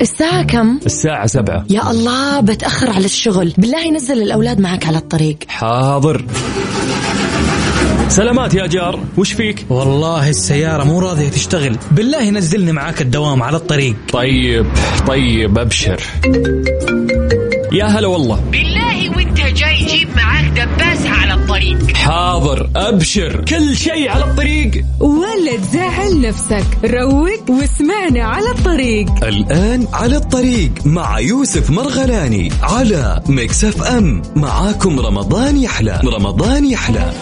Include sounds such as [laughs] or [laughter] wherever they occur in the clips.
الساعة كم؟ الساعة سبعة. يا الله بتأخر على الشغل. بالله نزل الأولاد معك على الطريق. حاضر. سلامات يا جار. وش فيك؟ والله السيارة مو راضية تشتغل. بالله نزلني معاك الدوام على الطريق. طيب طيب أبشر. يا هلا والله. بالله وانت جاي جيب معاك دباسة على الطريق. حاضر أبشر. كل شيء على الطريق. ولا تزعل نفسك. روق واسمعنا على الطريق. الآن على الطريق مع يوسف مرغلاني على Mix FM. معاكم رمضان يحلى. رمضان يحلى.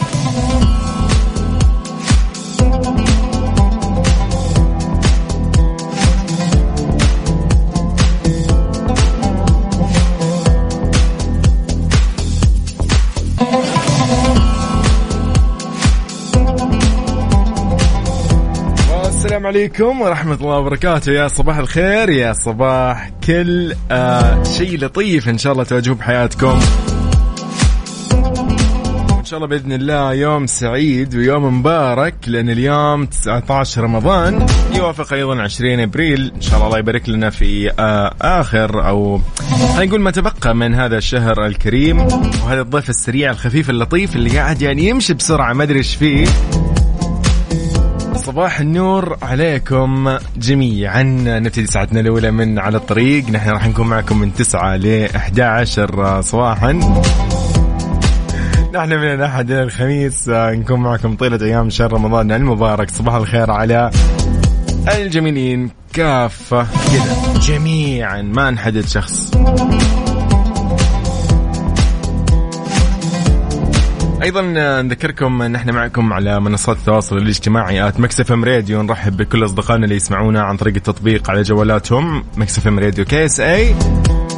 عليكم ورحمة الله وبركاته. يا صباح الخير يا صباح كل آه شيء لطيف إن شاء الله تواجهوه بحياتكم. إن شاء الله بإذن الله يوم سعيد ويوم مبارك لأن اليوم 19 رمضان. يوافق أيضا 20 أبريل. إن شاء الله الله يبارك لنا في آه آخر أو خلينا نقول ما تبقى من هذا الشهر الكريم. وهذا الضيف السريع الخفيف اللطيف اللي قاعد يعني يمشي بسرعة ما أدري إيش فيه. صباح النور عليكم جميعا. نبتدي ساعتنا الأولى من على الطريق. نحن راح نكون معكم من 9 ل 11 صباحا. نحن من الأحد إلى الخميس. نكون معكم طيلة أيام شهر رمضان المبارك. صباح الخير على الجميلين. كافة كذا جميعا. ما نحدد شخص. أيضا نذكركم أن إحنا معكم على منصات التواصل الاجتماعي at Mix FM Radio. نرحب بكل أصدقائنا اللي يسمعونا عن طريق التطبيق على جوالاتهم Mix FM Radio KSA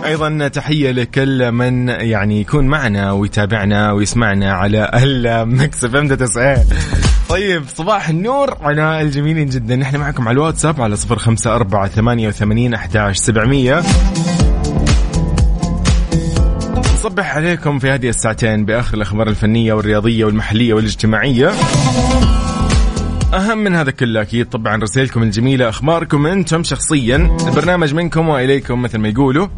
أيضا تحية لكل من يعني يكون معنا ويتابعنا ويسمعنا على ال Mix FM KSA طيب صباح النور على الجميلين جدا. نحن معكم على الواتساب على صفر خمسة أربعة ثمانية وثمانين أحداش سبعمية. نصبح عليكم في هذه الساعتين بآخر الأخبار الفنية والرياضية والمحلية والاجتماعية. أهم من هذا كله أكيد طبعا رسائلكم الجميلة أخباركم أنتم شخصيا. البرنامج منكم وإليكم مثل ما يقولوا.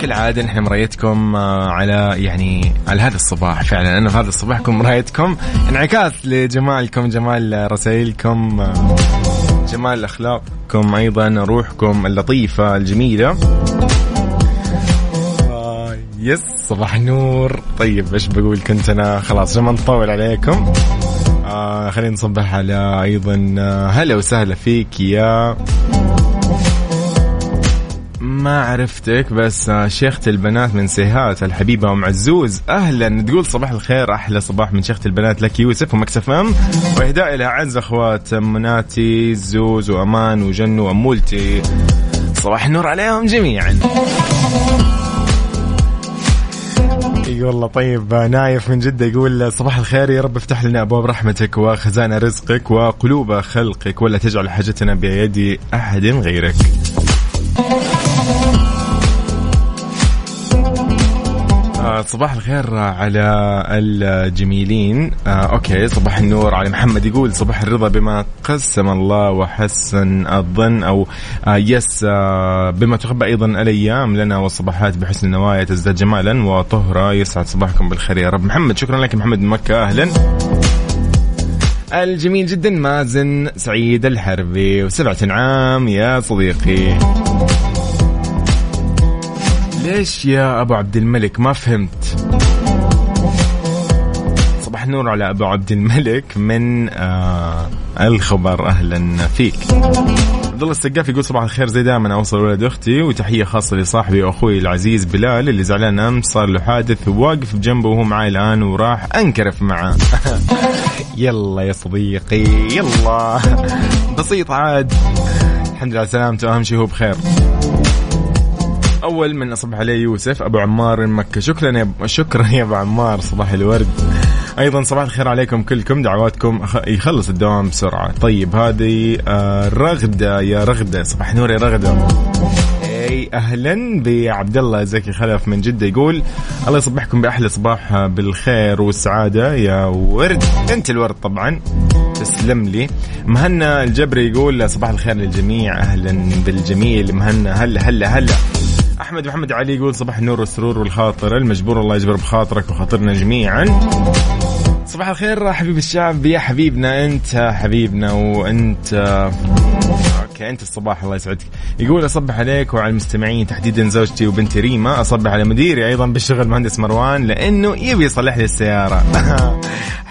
كالعادة نحن مرأيتكم على يعني على هذا الصباح فعلا. أنا في هذا الصباح كم مرأيتكم. انعكاس لجمالكم جمال رسائلكم جمال أخلاقكم أيضا روحكم اللطيفة الجميلة. yes. صباح النور. طيب إيش بقول كنت أنا؟ خلاص ما نطول عليكم. آه خلينا نصبح على أيضا هلا وسهلا فيك يا ما عرفتك بس شيخة البنات من سيهات الحبيبة أم عزوز. أهلا. تقول صباح الخير أحلى صباح من شيخة البنات. لك يوسف و Mix FM. وإهداء إلى أعز أخوات مناتي زوز وأمان وجن وأمولتي. صباح النور عليهم جميعا. يقول والله طيب نايف من جدة يقول صباح الخير يا رب افتح لنا أبواب رحمتك وخزائن رزقك وقلوب خلقك ولا تجعل حاجتنا بيد أحد غيرك. صباح الخير على الجميلين. آه أوكي صباح النور على محمد يقول صباح الرضا بما قسم الله وحسن الظن أو آه يس آه بما تحب أيضا الأيام لنا والصباحات بحسن النوايا. تزداد جمالا وطهرا يسعد صباحكم بالخير يا رب. محمد شكرا لك. محمد من مكة أهلا. الجميل جدا مازن سعيد الحربي. وسبعة عام يا صديقي. ليش يا أبو عبد الملك؟ ما فهمت. صباح النور على أبو عبد الملك من آه الخبر. أهلا فيك. عبد الله السقاف يقول صباح الخير زي دائما أوصل ولد أختي وتحية خاصة لصاحبي وأخوي العزيز بلال اللي زعلان أمس صار له حادث وواقف بجنبه وهو معي الآن وراح أنكرف معاه [laughs] يلا يا صديقي يلا. بسيط عاد. الحمد لله على سلامته أهم شيء هو بخير. اول من أصبح عليه يوسف أبو عمار من مكة. شكرا يا ب... شكرا يا أبو عمار صباح الورد. أيضا صباح الخير عليكم كلكم دعواتكم يخلص الدوام بسرعة. طيب هذه آه رغدة يا رغدة صباح نور يا رغدة. أوكي أهلا بعبد الله زكي خلف من جدة. يقول الله يصبحكم بأحلى صباح بالخير والسعادة. يا ورد أنت الورد طبعا. تسلم لي. مهنا الجبري يقول صباح الخير للجميع أهلا بالجميل. مهنا هلا هلا هلا. أحمد محمد علي يقول صباح النور والسرور والخاطر المجبور الله يجبر بخاطرك وخاطرنا جميعا. صباح الخير حبيب الشعب يا حبيبنا أنت حبيبنا وأنت. أوكي أنت الصباح الله يسعدك. يقول أصبح عليك وعلى المستمعين تحديدا زوجتي وبنتي ريما أصبح على مديري أيضا بالشغل مهندس مروان لأنه يبي يصلح لي السيارة. [laughs]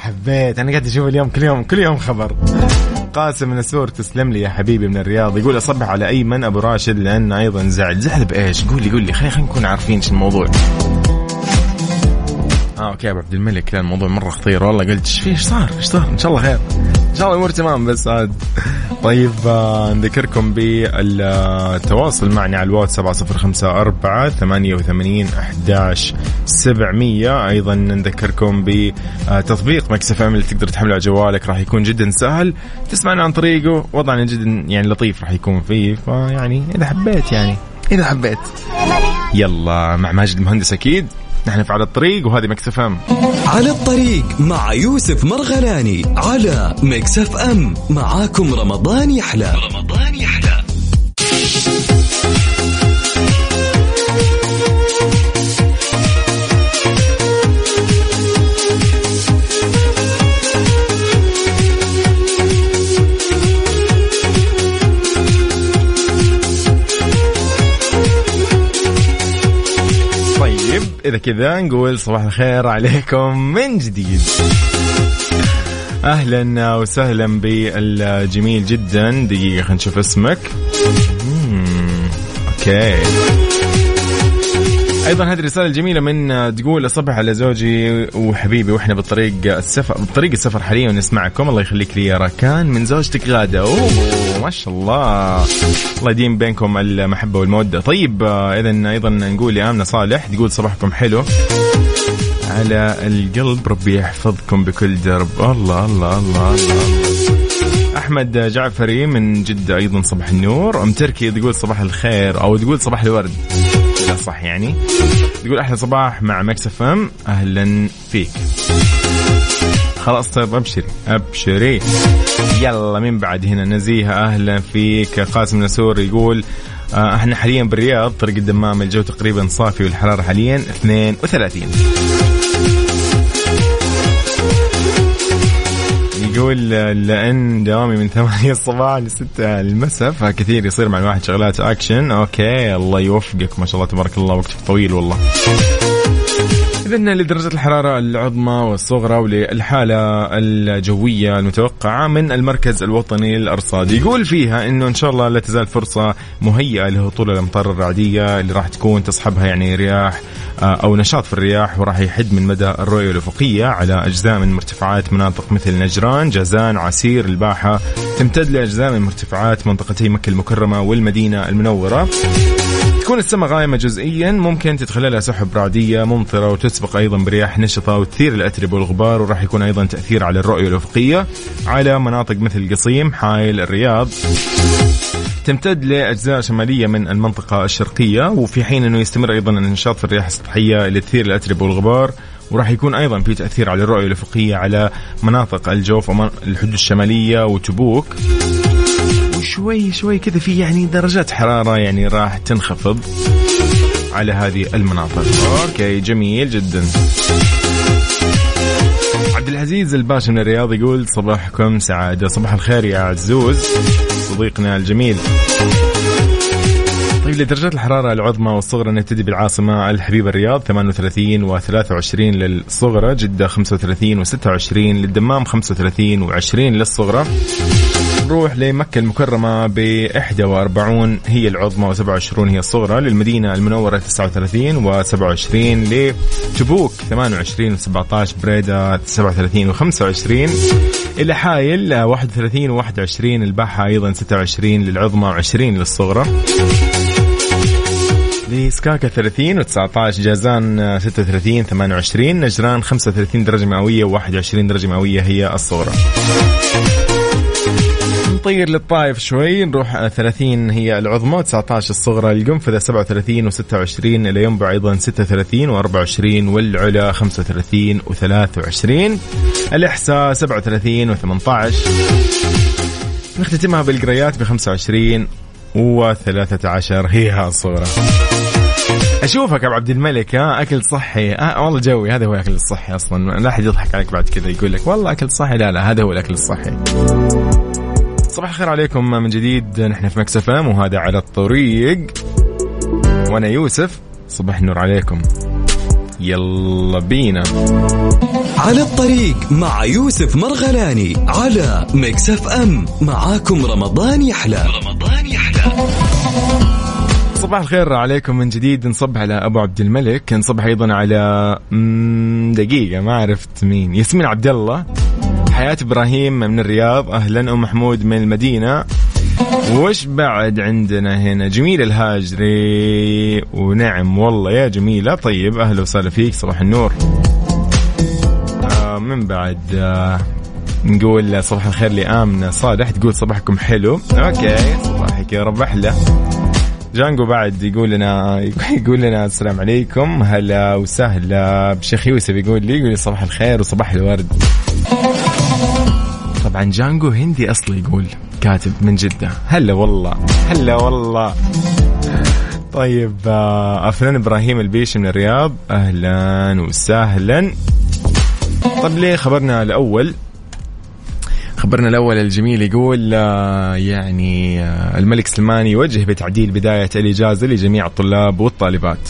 حبيت أنا قاعد أشوف اليوم كل يوم كل يوم خبر. قاسم من السور تسلم لي يا حبيبي من الرياض. يقول أصبح على ايمن أبو راشد لأنه أيضا زعل زعل بايش قول لي قول لي. خلينا نكون عارفين إيش الموضوع. آه okay أبو عبد الملك لا الموضوع مرة خطير. والله قلت إيش في؟ إيش صار؟ إيش صار؟ إن شاء الله خير. إن شاء الله الأمور تمام بس عاد طيب آه نذكركم بالتواصل معنا على الواتس 7054 88 11 700 أيضا نذكركم بتطبيق Mix FM اللي تقدر تحمله على جوالك راح يكون جدا سهل. تسمعنا عن طريقه وضعنا جدا يعني لطيف راح يكون فيه فيعني إذا حبيت يعني. إذا حبيت. يلا مع ماجد المهندس أكيد. نحن في على الطريق وهذه Mix FM. على الطريق مع يوسف مرغلاني على Mix FM. معاكم رمضان يحلى. رمضان يحلى. طيب إذا كذا نقول صباح الخير عليكم من جديد. أهلا وسهلا بالجميل جدا. دقيقة خلينا نشوف اسمك. أوكي. أيضا هذه الرسالة الجميلة من تقول أصبح على زوجي وحبيبي وإحنا بالطريق السفر بالطريق السفر حاليا ونسمعكم. الله يخليك لي يا راكان من زوجتك غادة. أوه ما شاء الله. الله يديم بينكم المحبة والمودة. طيب اذا أيضا نقول لامنه صالح تقول صباحكم حلو. على القلب ربي يحفظكم بكل درب. الله الله الله الله, الله. أحمد جعفري من جدة أيضا صباح النور. أم تركي تقول صباح الخير أو تقول صباح الورد. لا صح يعني. تقول أحلى صباح مع Mix FM. أهلا فيك. خلاص طيب أبشري. أبشري. يلا من بعد هنا نزيهه أهلا فيك. قاسم نسور يقول آه إحنا حاليا بالرياض طريق الدمام الجو تقريبا صافي والحرارة حاليا 32 يقول لأن دوامي من 8 الصباح ل 6 المساء فكثير يصير مع الواحد شغلات action okay الله يوفقك. ما شاء الله تبارك الله وقتك طويل والله. إذا لدرجة الحرارة العظمى والصغرى وللحالة الجوية المتوقعة من المركز الوطني للأرصاد يقول فيها أنه إن شاء الله لا تزال فرصة مهيئة لهطول الأمطار الرعدية اللي راح تكون تصحبها يعني رياح أو نشاط في الرياح وراح يحد من مدى الرؤية الأفقية على أجزاء من مرتفعات مناطق مثل نجران جازان عسير الباحة. تمتد لأجزاء من مرتفعات منطقتي مكة المكرمة والمدينة المنورة. تكون السماء غائمة جزئيا ممكن تتخللها سحب رعدية ممطرة وتسبق أيضا برياح نشطة وتثير الأتربة والغبار وراح يكون أيضا تأثير على الرؤية الأفقية على مناطق مثل قصيم حائل الرياض. تمتد لأجزاء شمالية من المنطقة الشرقية وفي حين أنه يستمر أيضا النشاط في الرياح السطحية اللي تثير الأتربة والغبار وراح يكون أيضا في تأثير على الرؤية الأفقية على مناطق الجوف والحدود الشمالية وتبوك. وشوي شوي كذا في يعني درجات حرارة يعني راح تنخفض على هذه المناطق. أوكي. جميل جدا. عبد العزيز الباشا من الرياض يقول صباحكم سعادة صباح الخير يا عزوز صديقنا الجميل. طيب لدرجات الحرارة العظمى والصغرى نبتدي بالعاصمة الحبيبة الرياض 38 و 23 للصغرى جدة 35 و 26 للدمام 35 و 20 للصغرى. نروح لمكة المكرمة ب 41 هي العظمى و 27 هي الصغرى للمدينة المنورة 39 و 27 لتبوك 28 و 17 بريدة 37 و 25 إلى حايل 31 و 21 الباحة أيضا 26 للعظمى و20 للصغرى. لسكاكا 30 و19 جازان 36 28 نجران 35 درجة مئوية و21 درجة مئوية هي الصغرى. نطير للطائف شوي نروح 30 هي العظمى 19 الصغرى القنفذة 37 و26 الينبع أيضا 36 و24 والعلا 35 و23 الإحساء 37 و18 نختتمها بالقريات ب 25 و13 هي الصغرى. أشوفك أبو عبد الملك ها أكل صحي. آه والله جوي هذا هو الأكل الصحي أصلا. لا أحد يضحك عليك بعد كذا يقول لك والله أكل صحي. لا لا هذا هو الأكل الصحي. صباح الخير عليكم من جديد. نحن في مكسف إم وهذا على الطريق. وأنا يوسف. صباح النور عليكم. يلا بينا. على الطريق مع يوسف مرغلاني على مكسف إم. معاكم رمضان يحلى. رمضان يحلى. صباح الخير عليكم من جديد. نصب على أبو عبد الملك. نصب أيضا على دقيقة ما عرفت مين. ياسمين عبد الله. حياة إبراهيم من الرياض. أهلا أم محمود من المدينة. وش بعد عندنا هنا؟ جميل الهاجري. ونعم والله يا جميلة. طيب أهلا وسهلا فيك. صباح النور. آه من بعد آه نقول صباح الخير لآمنة صالح. تقول صباحكم حلو. okay صباحك يا رب أحلى. جانجو بعد يقول لنا يقول لنا السلام عليكم. هلا وسهلا. بشيخ يوسف يقول لي يقول لي صباح الخير وصباح الورد. طبعا جانجو هندي أصلي يقول كاتب من جدة. هلا والله هلا والله. طيب آه، أفنان إبراهيم البيشي من الرياض. أهلا وسهلا. طب ليه خبرنا الأول؟ خبرنا الأول الجميل يقول آه، يعني آه، الملك سلمان يوجه بتعديل بداية الإجازة لجميع الطلاب والطالبات.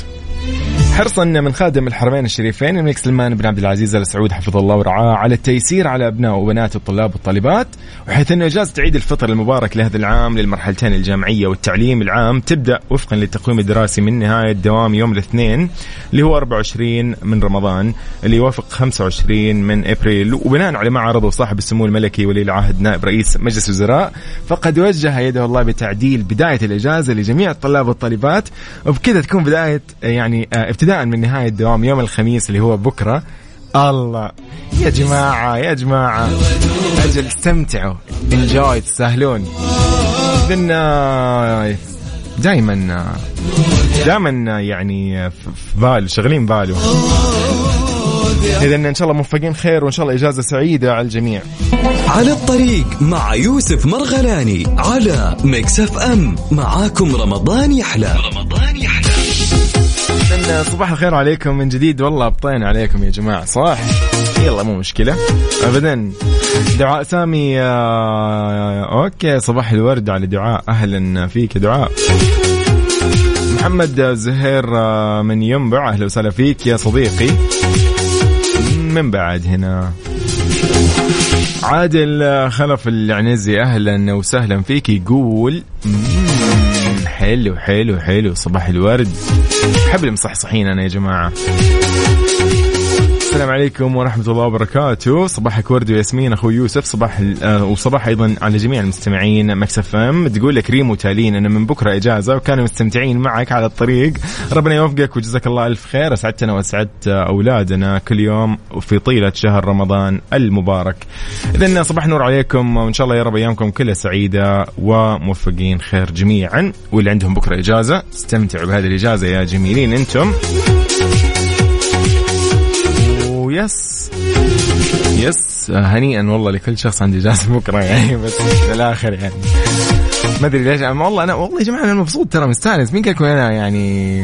حرصا من خادم الحرمين الشريفين الملك سلمان بن عبد العزيز آل سعود حفظه الله ورعاه على التيسير على أبناء وبنات الطلاب والطالبات وحيث أنه إجازة عيد الفطر المبارك لهذا العام للمرحلتين الجامعية والتعليم العام تبدأ وفقا للتقويم الدراسي من نهاية دوام يوم الاثنين اللي هو 24 من رمضان اللي يوافق 25 من إبريل. وبناء على ما عرضه صاحب السمو الملكي ولي العهد نائب رئيس مجلس الوزراء فقد وجه يده الله بتعديل بداية الإجازة لجميع الطلاب والطالبات وبكذا تكون بداية يعني آه، ابتداء من نهاية دوام يوم الخميس اللي هو بكرة. الله. يا جماعة يا جماعة. أجل استمتعوا. انجوي تستاهلون إذن دائما دائما يعني في باله شغلين باله اذا إن شاء الله موفقين خير وإن شاء الله إجازة سعيدة على الجميع. على الطريق مع يوسف مرغلاني على Mix FM معاكم رمضان يحلى. رمضان صباح الخير عليكم من جديد. والله ابطين عليكم يا جماعة. صح؟ يلا مو مشكلة. ابدا. دعاء سامي آه، okay صباح الورد على دعاء. أهلا فيك دعاء. محمد زهير آه، من ينبع. أهلا وسهلا فيك يا صديقي. من بعد هنا؟ عادل آه، خلف العنزي. أهلا وسهلا فيك يقول مم، حلو حلو حلو صباح الورد. احب المصحصحين أنا يا جماعة. السلام عليكم ورحمة الله وبركاته. صباحك ورد وياسمين أخوي يوسف. صباح آه، وصباح أيضا على جميع المستمعين مكسف إم. تقول لك ريم وتالين أنا من بكرة إجازة وكانوا مستمتعين معك على الطريق. ربنا يوفقك وجزاك الله ألف خير. أسعدتنا وأسعدت أولادنا كل يوم في طيلة شهر رمضان المبارك. إذن صباح نور عليكم وإن شاء الله يا رب أيامكم كلها سعيدة وموفقين خير جميعا. واللي عندهم بكرة إجازة استمتعوا بهذه الإجازة يا جميلين أنتم. ويس يس. هنيئا والله لكل شخص عنده اجازه [laughs] بكرة يعني بس في الآخر يعني. ما أدري ليش أما والله أنا والله يا جماعة أنا مبسوط ترى مستانس. مين قال أنا يعني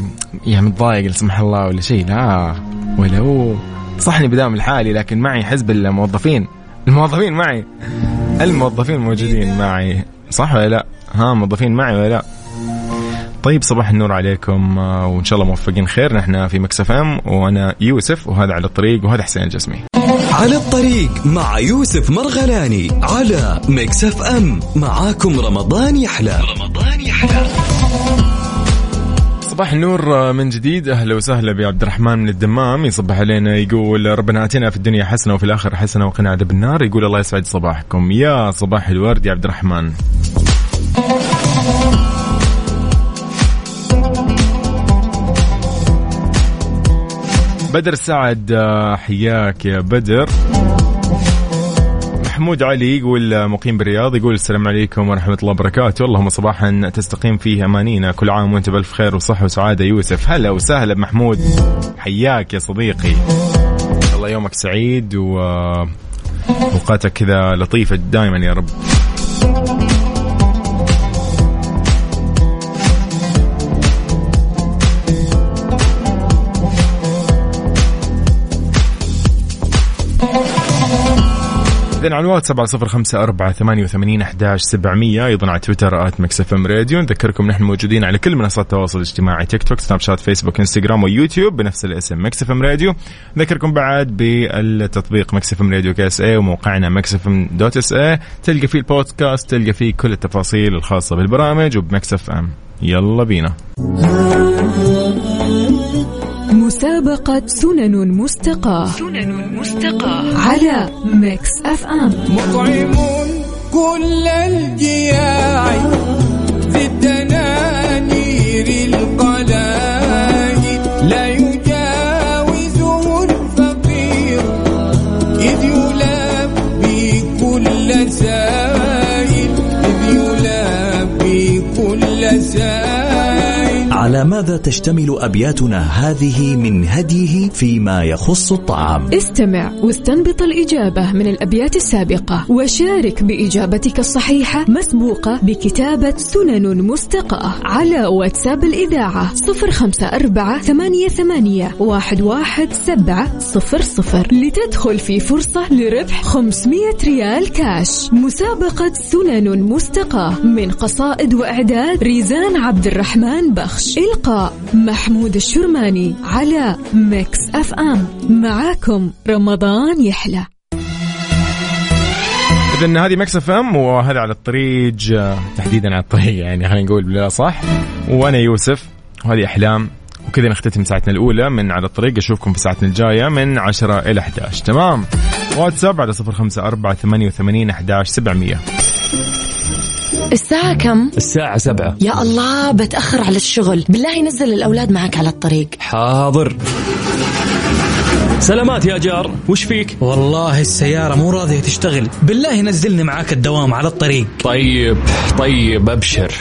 يعني متضايق لا سمح الله ولا شيء؟ لا. ولا هو. صح اني بداوم لحالي لكن معي حزب الموظفين. الموظفين معي. الموظفين موجودين معي. صح ولا لا؟ ها موظفين معي ولا لا؟ طيب صباح النور عليكم آه، وإن شاء الله موفقين خير. نحن في Mix FM وأنا يوسف وهذا على الطريق وهذا حسين الجسمي على الطريق مع يوسف مرغلاني على Mix FM. معاكم رمضان يحلى. رمضان يحلى. صباح النور من جديد. أهلا وسهلا بعبد الرحمن من الدمام. يصبح علينا يقول ربنا اتنا في الدنيا حسنة وفي الآخرة حسنة وقنا عذاب النار. يقول الله يسعد صباحكم. يا صباح الورد يا عبد الرحمن. بدر سعد آه، حياك يا بدر. محمود علي يقول مقيم بالرياض يقول السلام عليكم ورحمة الله وبركاته. اللهم صباحا تستقيم فيه أمانينا كل عام وأنت بألف خير وصحة وسعادة. يوسف هلا وسهلا بمحمود حياك يا صديقي. الله يومك سعيد و أوقاتك كذا لطيفة دائما يا رب. إذن على الواتس سبعة صفر خمسة أربعة ثمانية وثمانين أحداش سبعمية. أيضا على تويتر at Mix FM Radio. نذكركم نحن موجودين على كل منصات التواصل الاجتماعي تيك توك سناب شات فيسبوك إنستغرام ويوتيوب بنفس الاسم Mix FM Radio. نذكركم بعد بالتطبيق Mix FM Radio KSA وموقعنا Mix FM dot SA تلقى فيه البودكاست تلقى فيه كل التفاصيل الخاصة بالبرامج وب Mix FM. يلا بينا. مسابقة سنن مستقاة. سنن مستقاة. على Mix FM. مطعمون كل الجياع ماذا تشتمل أبياتنا هذه من هديه فيما يخص الطعام؟ استمع واستنبط الإجابة من الأبيات السابقة وشارك بإجابتك الصحيحة مسبوقة بكتابة سنن مستقاة على واتساب الإذاعة صفر خمسة أربعة ثمانية, ثمانية واحد, واحد سبعة صفر صفر لتدخل في فرصة لربح 500 ريال كاش. مسابقة سنن مستقاة من قصائد وإعداد ريزان عبد الرحمن بخش. إلقاء محمود الشرماني على Mix FM. معاكم رمضان يحلى. إذن هذه مكس أف أم وهذا على الطريق آه، تحديدا على الطريق يعني خلينا نقول بلا صح. وأنا يوسف وهذه أحلام وكذا نختتم ساعتنا الأولى من على الطريق. أشوفكم في ساعتنا الجاية من 10 إلى 11 تمام؟ واتساب على 054 88 11 700 الساعة كم؟ الساعة سبعة. يا الله بتأخر على الشغل. بالله نزل الأولاد معك على الطريق. حاضر. سلامات يا جار. وش فيك؟ والله السيارة مو راضية تشتغل. بالله نزلني معاك الدوام على الطريق. طيب طيب أبشر.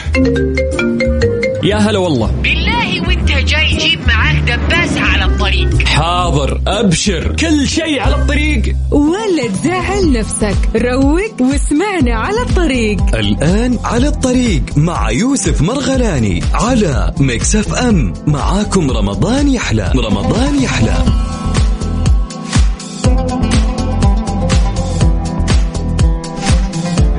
يا هلا والله. بالله وانت جاي جيب معاك دباسة على الطريق. حاضر أبشر كل شيء على الطريق. ولا تزعل نفسك روق واسمعنا على الطريق. الآن على الطريق مع يوسف مرغلاني على Mix FM. معاكم رمضان يحلى رمضان يحلى.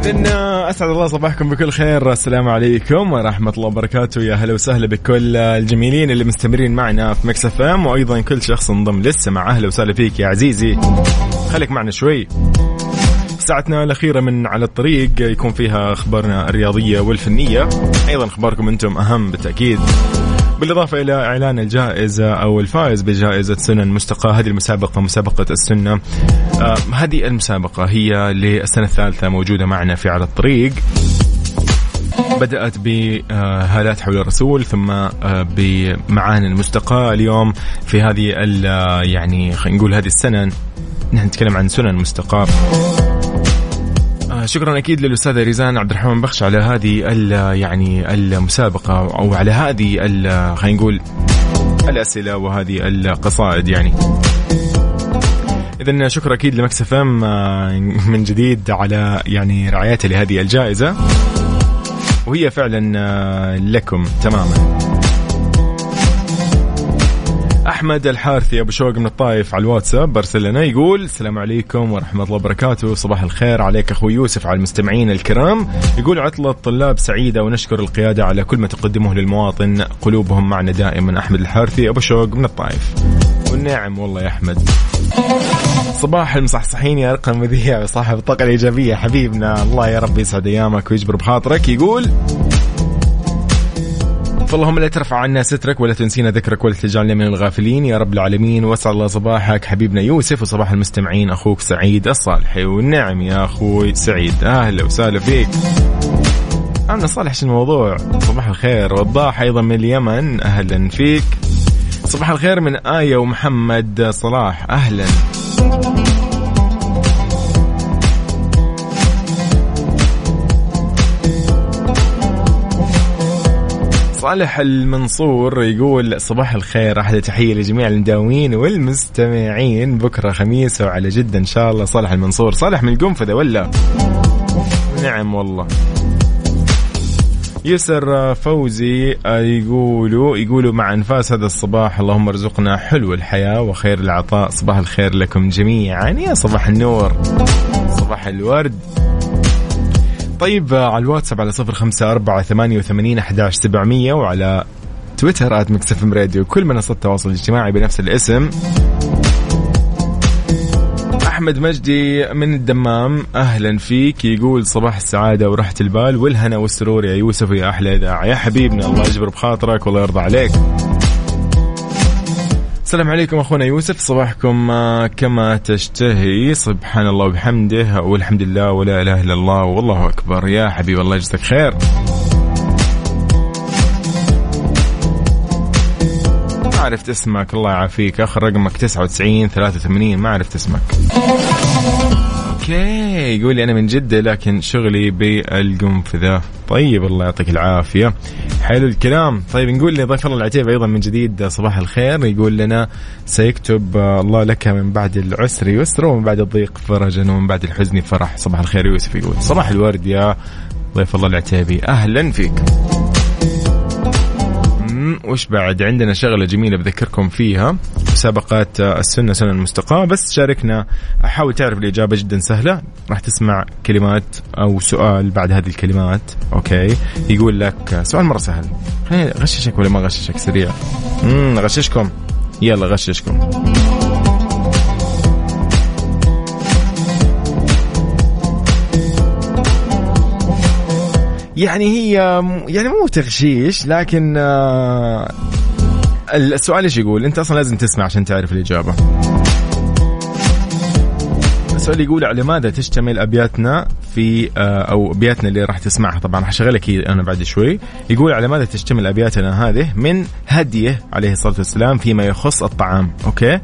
إذن أسعد الله صباحكم بكل خير. السلام عليكم ورحمة الله وبركاته. يا هلا وسهلا بكل الجميلين اللي مستمرين معنا في Mix FM وأيضا كل شخص انضم لسه معنا أهلا وسهلا فيك يا عزيزي. خليك معنا شوي. ساعتنا الأخيرة من على الطريق يكون فيها أخبارنا الرياضية والفنية. أيضا أخباركم أنتم أهم بالتأكيد. بالإضافة إلى إعلان الجائزة أو الفائز بجائزة سنن مستقاة هذه المسابقة مسابقة السنة. آه هذه المسابقة هي للسنة الثالثة موجودة معنا في على الطريق. بدأت بهالات حول الرسول ثم آه، بمعاني المستقى اليوم في هذه آه، يعني خلينا نقول هذه السنة نحن نتكلم عن سنن مستقى شكرا أكيد للأستاذة ريزان عبد الرحمن بخش على هذه ال- يعني المسابقة أو على هذه خلينا نقول الأسئلة وهذه القصائد يعني. اذا شكرا أكيد لمكسف إم من جديد على يعني رعايته لهذه الجائزة. وهي فعلا آه، لكم تماما. أحمد الحارثي أبو شوق من الطايف على الواتساب ارسل لنا يقول السلام عليكم ورحمة الله وبركاته صباح الخير عليك أخوي يوسف على المستمعين الكرام. يقول عطله طلاب سعيدة ونشكر القيادة على كل ما تقدمه للمواطن قلوبهم معنا دائما. أحمد الحارثي أبو شوق من الطايف والنعم والله يا أحمد. صباح المصحصحين يا رقم مذيع وصاحب الطاقة الإيجابية حبيبنا. الله يا رب يسعد أيامك ويجبر بخاطرك. يقول فاللهم لا ترفع عنا سترك ولا تنسينا ذكرك ولا تجعلنا من الغافلين. يا رب العالمين واسعد الله صباحك حبيبنا يوسف وصباح المستمعين أخوك سعيد الصالحي. والنعم يا أخوي سعيد. أهلا وسهلا فيك. أنا صالح الموضوع؟ صباح الخير. وضاح أيضا من اليمن. أهلا فيك. صباح الخير من آية ومحمد صلاح. أهلا. صالح المنصور يقول صباح الخير أحلى تحية لجميع المداومين والمستمعين. بكرة خميس وعلى جدة إن شاء الله. صالح المنصور. صالح من القنفذه ولا؟ نعم والله. يسر فوزي يقولوا يقولوا مع أنفاس هذا الصباح اللهم ارزقنا حلو الحياة وخير العطاء. صباح الخير لكم جميعا. يا صباح النور. صباح الورد. طيب على الواتساب على صفر خمسة أربعة ثمانية وثمانين أحداش سبعمية وعلى تويتر at Mix FM Radio. كل منصات التواصل الاجتماعي بنفس الاسم. أحمد مجدي من الدمام أهلا فيك. يقول صباح السعادة وراحة البال والهنا والسرور يا يوسف يا أحلى إذاعة. يا حبيبنا الله يجبر بخاطرك والله يرضى عليك. السلام عليكم أخونا يوسف صباحكم آه، كما تشتهي. سبحان الله وبحمده والحمد لله ولا إله إلا الله والله أكبر. يا حبيبي الله يجزاك خير. ما عرفت اسمك الله يعافيك. آخر رقمك 99 83 ما عرفت اسمك. أوكي يقول لي أنا من جدة لكن شغلي بالقنفذة. طيب الله يعطيك العافية. حلو الكلام. طيب نقول لضيف الله العتيب أيضا من جديد صباح الخير. يقول لنا سيكتب الله لك من بعد العسر يسر ومن بعد الضيق فرجا ومن بعد الحزن فرح. صباح الخير يوسف يقول. صباح الورد يا ضيف الله العتيبي. أهلا فيك. وش بعد؟ عندنا شغلة جميلة بذكركم فيها مسابقات السنة سنة المستقاة. بس شاركنا. حاول تعرف الإجابة جدا سهلة. راح تسمع كلمات أو سؤال بعد هذه الكلمات. أوكي. يقول لك سؤال مرة سهل. خليني غششك ولا ما غششك؟ سريع. امم غششكم. يلا غششكم. يعني هي يعني مو تغشيش لكن آه، السؤال إيش يقول؟ أنت أصلا لازم تسمع عشان تعرف الإجابة. السؤال يقول على ماذا تشتمل أبياتنا في آه، أو أبياتنا اللي راح تسمعها؟ طبعا راح أشغلك أنا بعد شوي. يقول على ماذا تشتمل أبياتنا هذه من هديه عليه الصلاة والسلام فيما يخص الطعام؟ أوكي؟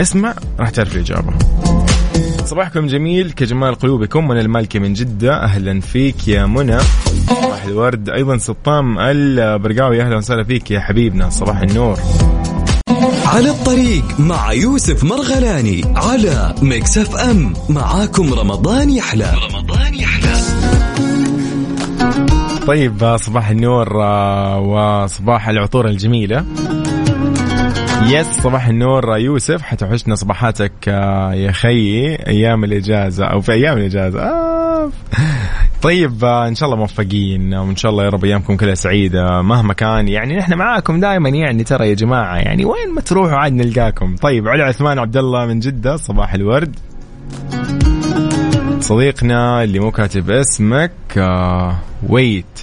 اسمع راح تعرف الإجابة. صباحكم جميل. كجمال قلوبكم من المالكي من جدة. أهلا فيك يا منى. صباح الورد. أيضا سطام البرقاوي أهلا وسهلا فيك يا حبيبنا. صباح النور. على الطريق مع يوسف مرغلاني على Mix FM معاكم رمضان يحلى. رمضان يحلى. طيب صباح النور آه، وصباح العطور الجميلة. yes صباح النور يوسف. حتوحشنا صباحاتك آه، يا خيي أيام الإجازة أو في أيام الإجازة. آه. طيب آه، إن شاء الله موفقين وإن شاء الله يا رب أيامكم كلها سعيدة مهما كان. يعني نحن معاكم دائما يعني ترى يا جماعة يعني وين ما تروحوا عاد نلقاكم. طيب علي عثمان عبد الله من جدة صباح الورد. صديقنا اللي مو كاتب اسمك آه wait.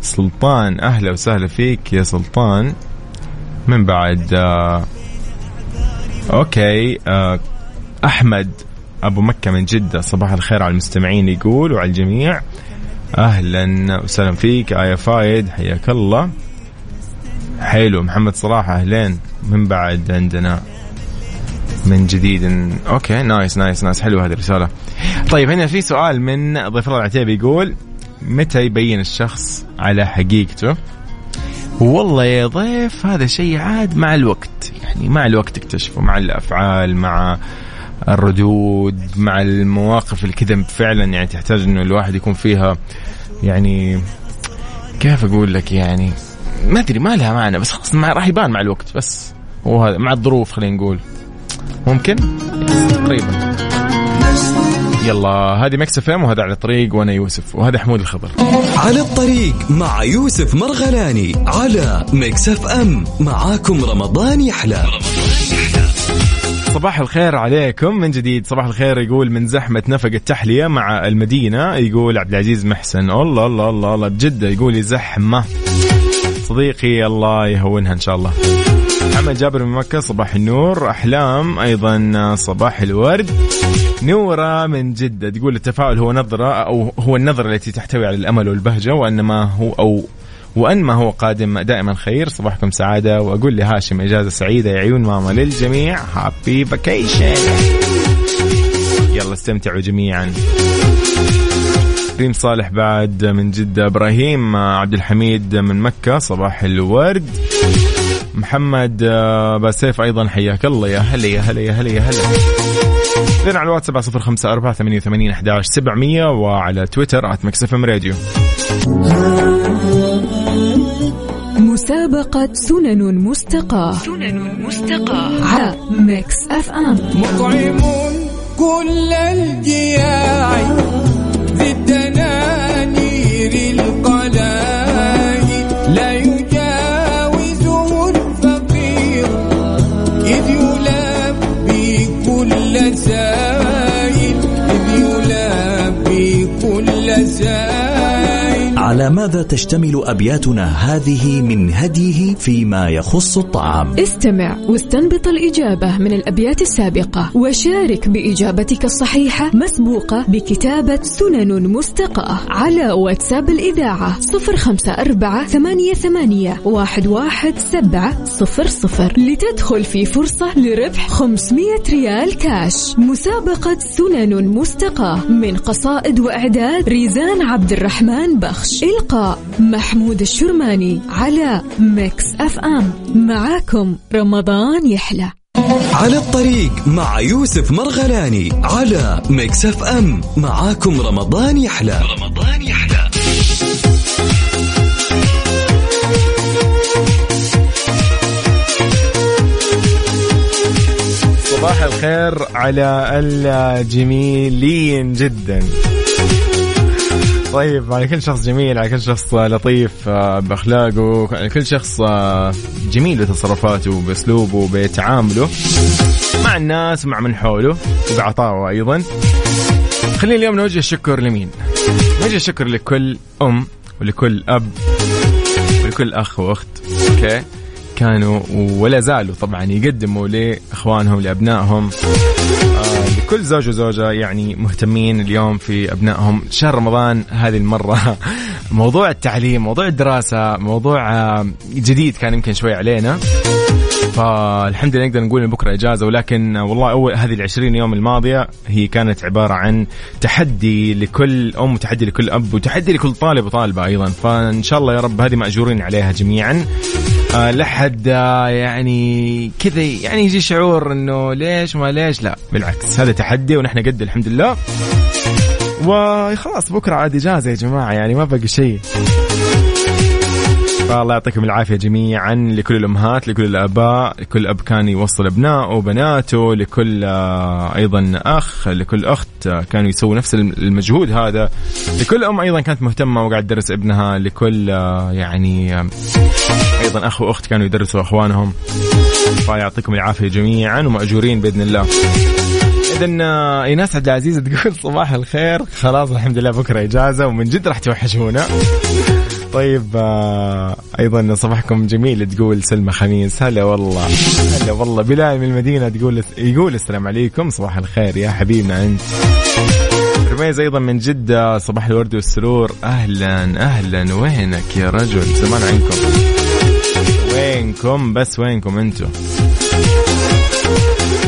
سلطان أهلا وسهلا فيك يا سلطان. من بعد آه okay آه أحمد أبو مكة من جدة صباح الخير على المستمعين يقول وعلى الجميع. أهلا وسهلا فيك ايا فايد حياك الله. حلو محمد صلاح أهلين من بعد عندنا من جديد. okay nice nice nice حلو هذه الرسالة. طيب هنا في سؤال من ضيف الله العتيبي يقول متى يبين الشخص على حقيقته؟ والله يا ضيف هذا شيء عاد مع الوقت. يعني مع الوقت تكتشفه مع الأفعال مع الردود مع المواقف اللي كذا فعلا يعني تحتاج إنه الواحد يكون فيها. يعني كيف أقول لك يعني؟ ما أدري ما لها معنى بس خلاص راح يبان مع الوقت بس هو هذا مع الظروف خلينا نقول. ممكن؟ تقريبا يلا هذه Mix FM وهذا على الطريق وأنا يوسف وهذا حمود الخضر. على الطريق مع يوسف مرغلاني على Mix FM. معاكم رمضان يحلى. صباح الخير عليكم. من جديد صباح الخير يقول من زحمة نفق التحلية مع المدينة يقول عبد العزيز محسن. الله الله الله الله. بجدة يقول زحمة. صديقي الله يهونها إن شاء الله. محمد جابر من مكة صباح النور. أحلام أيضا صباح الورد. نورة من جدة تقول التفاؤل هو نظرة أو هو النظرة التي تحتوي على الأمل والبهجة وأن ما هو أو وأن ما هو قادم دائما خير صباحكم سعادة. وأقول لهاشم إجازة سعيدة يا عيون ماما للجميع. هابي فاكيشن يلا استمتعوا جميعا. ريم صالح بعد من جدة إبراهيم عبد الحميد من مكة صباح الورد. محمد باسيف أيضا حياك الله. يا هلا يا هلا يا هلا يا هلا. لنا على الواتساب صفر خمسة أربعة ثمانية وثمانين أحداش سبعمية وعلى تويتر at Mix FM Radio. مسابقة سنن مستقاة. سنن مستقاة. على Mix FM. مطعمون كل الجياع ماذا تشتمل أبياتنا هذه من هديه فيما يخص الطعام؟ استمع واستنبط الإجابة من الأبيات السابقة. وشارك بإجابتك الصحيحة مسبوقة بكتابة سنن مستقاة على واتساب الإذاعة صفر خمسة أربعة ثمانية, ثمانية واحد, واحد سبعة صفر صفر. لتدخل في فرصة لربح 500 ريال كاش. مسابقة سنن مستقاة من قصائد وإعداد ريزان عبد الرحمن بخش. محمود الشرماني على Mix FM. معاكم رمضان يحلى. على الطريق مع يوسف مرغلاني على ميكس أف أم. معاكم رمضان يحلى. رمضان يحلى. صباح الخير على الجميلين جدا. طيب على كل شخص جميل على كل شخص لطيف آه، بأخلاقه على كل شخص آه، جميل بتصرفاته بأسلوبه بتعامله مع الناس ومع من حوله وبعطائه أيضا. خلينا اليوم نوجه الشكر لمين؟ نوجه الشكر لكل أم ولكل أب ولكل أخ وأخت. أوكي. كانوا ولا زالوا طبعا يقدموا لإخوانهم لأبنائهم. لكل زوج وزوجة يعني مهتمين اليوم في أبنائهم شهر رمضان هذه المرة. [laughs] موضوع التعليم موضوع الدراسة موضوع آه، جديد كان يمكن شوي علينا. فالحمد لله نقدر نقول إن بكرة إجازة ولكن والله أول هذه العشرين يوم الماضية هي كانت عبارة عن تحدي لكل أم وتحدي لكل أب وتحدي لكل طالب وطالبة أيضا. فإن شاء الله يا رب هذه مأجورين عليها جميعا. لحد آه يعني كذا يعني يجي شعور إنه ليش ما ليش؟ لا بالعكس هذا تحدي ونحن قد الحمد لله. وخلاص بكرة عاد اجازه يا جماعة يعني ما بقى شيء. فالله يعطيكم العافية جميعا لكل الأمهات لكل الآباء لكل أب كان يوصل أبنائه وبناته لكل آه، أيضا أخ لكل أخت آه، كانوا يسووا نفس المجهود هذا. لكل أم أيضا كانت مهتمة وقاعد تدرس ابنها لكل آه، يعني أيضا أخ وأخت كانوا يدرسوا أخوانهم. فيعطيكم العافية جميعا ومأجورين بإذن الله. اذا إيناس عبد العزيز تقول [laughs] صباح الخير. خلاص الحمد لله بكرة إجازة ومن جد راح توحشونا. طيب آه أيضا صباحكم جميل تقول سلمى خميس. هلا والله. هلا والله. بلال من المدينة تقول يقول السلام عليكم صباح الخير يا حبيبنا أنت. رميز أيضا من جدة صباح الورد والسرور. أهلا أهلا. وينك يا رجل؟ زمان عنكم. وينكم؟ بس وينكم أنتم؟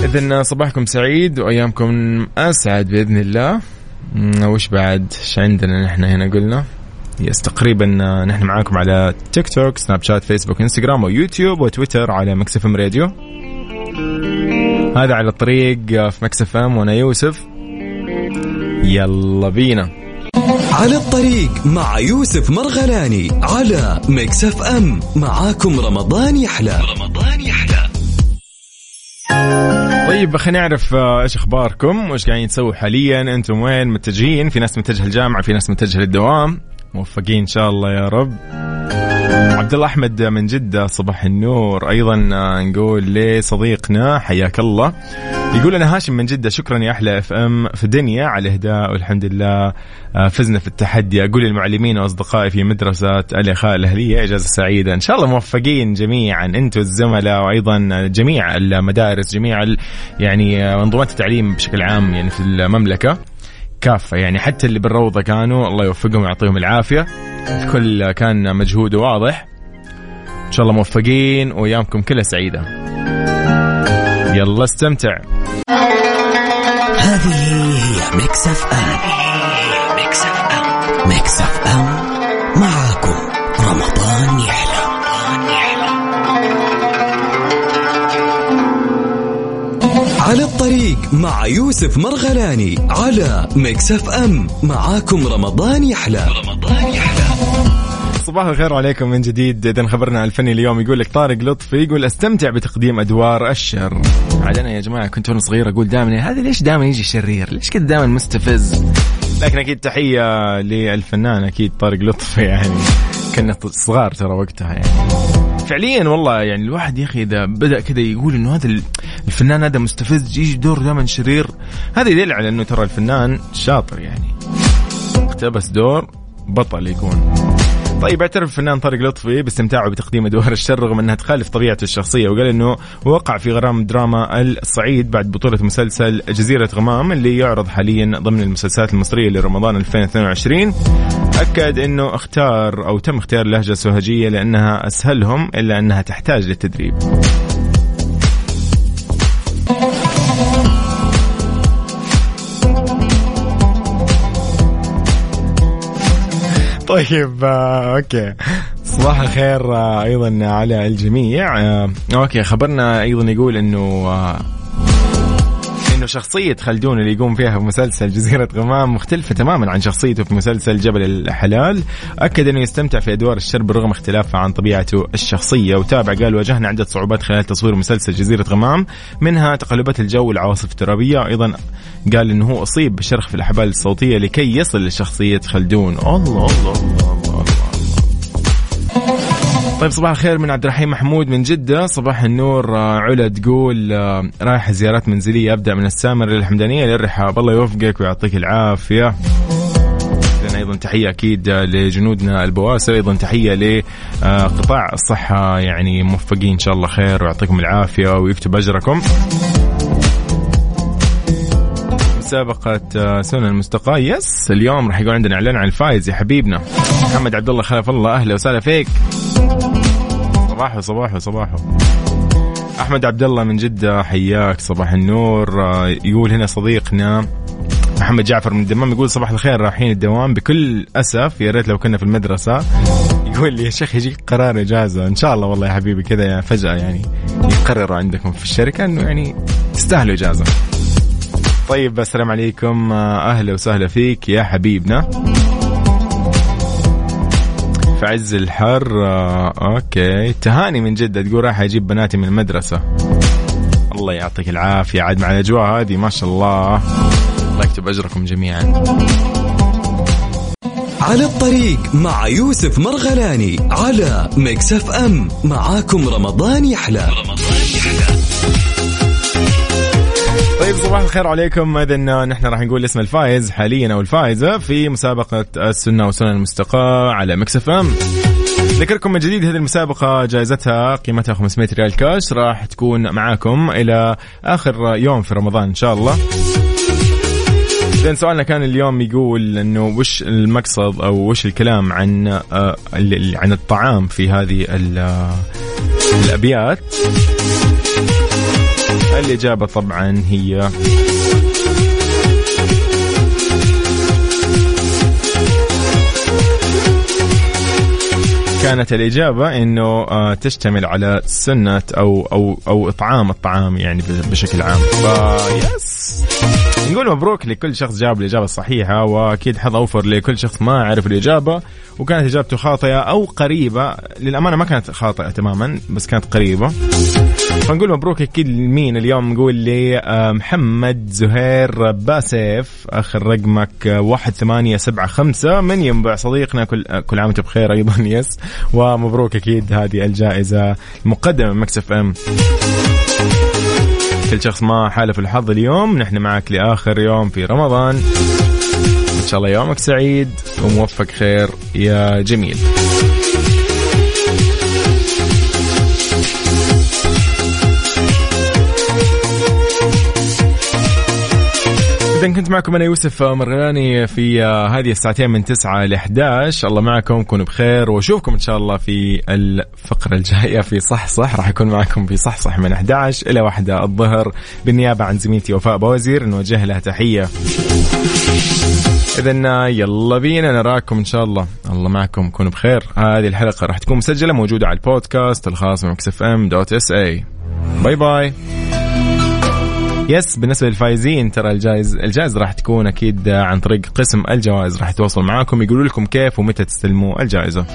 اذا صباحكم سعيد وأيامكم أسعد بإذن الله. وش بعد؟ إيش عندنا نحن هنا قلنا؟ yes تقريبا نحن معاكم على تيك توك سناب شات فيسبوك انستغرام ويوتيوب وتويتر على Mix FM Radio. هذا على الطريق في Mix FM وأنا يوسف. يلا بينا. على الطريق مع يوسف مرغلاني على Mix FM. معاكم رمضان يحلى. رمضان يحلى. طيب خلينا نعرف آه، إيش أخباركم وإيش قاعدين تسووا حاليا أنتم وين متجهين في ناس متجهه الجامعة في ناس متجهه للدوام. موفقين إن شاء الله يا رب. عبد الله أحمد من جدة صباح النور. أيضا نقول لصديقنا حياك الله. يقول أنا هاشم من جدة شكرا يا أحلى اف ام في الدنيا على الاهداء والحمد لله آه، فزنا في التحدي. أقول للمعلمين وأصدقائي في مدرسه الإخاء الأهلية إجازة سعيدة. إن شاء الله موفقين جميعا أنتم الزملاء وأيضا جميع المدارس جميع يعني منظومات التعليم بشكل عام يعني في المملكة. كافة. يعني حتى اللي بالروضة كانوا الله يوفقهم ويعطيهم العافية. الكل كان مجهوده واضح. إن شاء الله موفقين وأيامكم كلها سعيدة. يلا استمتع. هذه هي Mix FM. Mix FM. Mix FM. معاكم رمضان يحلى. الطريق مع يوسف مرغلاني على Mix FM معاكم رمضان يحلى. رمضان يحلى. صباح الخير عليكم من جديد. إذا خبرنا الفني اليوم يقول لك طارق لطفي يقول أستمتع بتقديم أدوار الشر. عاد أنا يا جماعة كنت وأنا صغير أقول دائما هذا ليش دائما يجي شرير؟ ليش كذا دائما مستفز؟ لكن أكيد تحية للفنان أكيد طارق لطفي يعني كنا صغار ترى وقتها يعني. فعليا والله يعني الواحد يا أخي إذا بدأ كذا يقول إنه هذا الفنان هذا مستفز يجي دور دائما شرير. هذا يدل على إنه ترى الفنان شاطر يعني. اقتبس دور بطل يكون. طيب اعترف الفنان طارق لطفي باستمتاعه بتقديم أدوار الشر رغم أنها تخالف طبيعته الشخصية وقال إنه وقع في غرام دراما الصعيد بعد بطولة مسلسل جزيرة غمام اللي يعرض حاليا ضمن المسلسلات المصرية لرمضان 2022 أكد إنه اختار أو تم اختيار لهجة سوهجيه لأنها أسهلهم إلا أنها تحتاج للتدريب. طيب آه، okay. صباح الخير آه، أيضا على الجميع. آه، okay خبرنا أيضا يقول إنه انه شخصية خلدون اللي يقوم فيها في مسلسل جزيرة غمام مختلفة تماما عن شخصيته في مسلسل جبل الحلال، أكد أنه يستمتع في أدوار الشر برغم اختلافها عن طبيعته الشخصية، وتابع قال واجهنا عدة صعوبات خلال تصوير مسلسل جزيرة غمام، منها تقلبات الجو والعواصف الترابية، أيضا قال إنه هو أصيب بشرخ في الأحبال الصوتية لكي يصل لشخصية خلدون، الله الله, الله. طيب صباح الخير من عبد الرحيم محمود من جدة. صباح النور آه، علا تقول آه، رايح زيارات منزلية أبدأ من السامر للحمدانية للرحاب. الله يوفقك ويعطيك العافية. أيضا تحية أكيد لجنودنا البواسل أيضا تحية لقطاع الصحة. يعني موفقين إن شاء الله خير ويعطيكم العافية ويكتب أجركم. مسابقة آه، سنن المستقى yes اليوم راح يكون عندنا إعلان عن الفايز يا حبيبنا. محمد عبد الله خلف الله أهلا وسهلا فيك. صباحو صباحو صباحو. أحمد عبد الله من جدة حياك صباح النور. آه، يقول هنا صديقنا محمد جعفر من الدمام يقول صباح الخير رايحين الدوام بكل أسف. يا ريت لو كنا في المدرسة. يقول لي يا شيخ يجيك قرار إجازة. إن شاء الله والله يا حبيبي كذا فجأة يعني يقرروا عندكم في الشركة إنه يعني تستاهلوا إجازة. طيب السلام عليكم. آه، أهلا وسهلا فيك يا حبيبنا. في عز الحر آه، okay. تهاني من جدة تقول راح أجيب بناتي من المدرسة. الله يعطيك العافية عاد مع الأجواء هذه ما شاء الله. الله يكتب أجركم جميعا. على الطريق مع يوسف مرغلاني على Mix FM. معاكم رمضان يحلى. رمضان طيب صباح الخير عليكم. اذا نحن راح نقول اسم الفائز حاليا أو الفائزة في مسابقة السنة وسنن المستقى على Mix FM. ذكركم من جديد هذه المسابقة جائزتها قيمتها 500 ريال كاش. راح تكون معاكم إلى آخر يوم في رمضان إن شاء الله. إذن سؤالنا كان اليوم يقول إنه وش المقصد أو وش الكلام عن آه، عن الطعام في هذه الأبيات؟ الإجابة طبعا هي. كانت الإجابة إنه آه، تشتمل على سنة أو أو أو إطعام الطعام يعني بشكل عام. نقول مبروك لكل شخص جاب الإجابة الصحيحة وأكيد حظ أوفر لكل شخص ما عرف الإجابة وكانت إجابته خاطئة أو قريبة. للأمانة ما كانت خاطئة تماما بس كانت قريبة. فنقول مبروك أكيد لمين اليوم؟ نقول لي آه، محمد زهير باسيف اخر رقمك 1875 آه، من ينبع صديقنا؟ كل آه، كل عام بخير أيضا yes. ومبروك أكيد هذه الجائزة مقدمة من Mix FM. كل شخص ما حالف الحظ اليوم. نحن معك لآخر يوم في رمضان. إن شاء الله يومك سعيد وموفق خير يا جميل. إذا كنت معكم أنا يوسف مرغلاني في آه، هذه الساعتين من 9 ل 11 الله معكم كونوا بخير وأشوفكم إن شاء الله في الفقرة الجاية في صح صح راح يكون معكم في صح صح من 11 إلى 1 الظهر بالنيابة عن زميلتي وفاء بوزير. نوجه لها تحية. إذا يلا بينا نراكم إن شاء الله. الله معكم كونوا بخير. هذه الحلقة راح تكون مسجلة موجودة على البودكاست الخاص ب Mix FM dot SA. bye bye. yes بالنسبة للفايزين ترى الجائز الجائزه راح تكون أكيد عن طريق قسم الجوائز راح يتواصلوا معاكم يقولوا لكم كيف ومتى تستلموا الجائزة.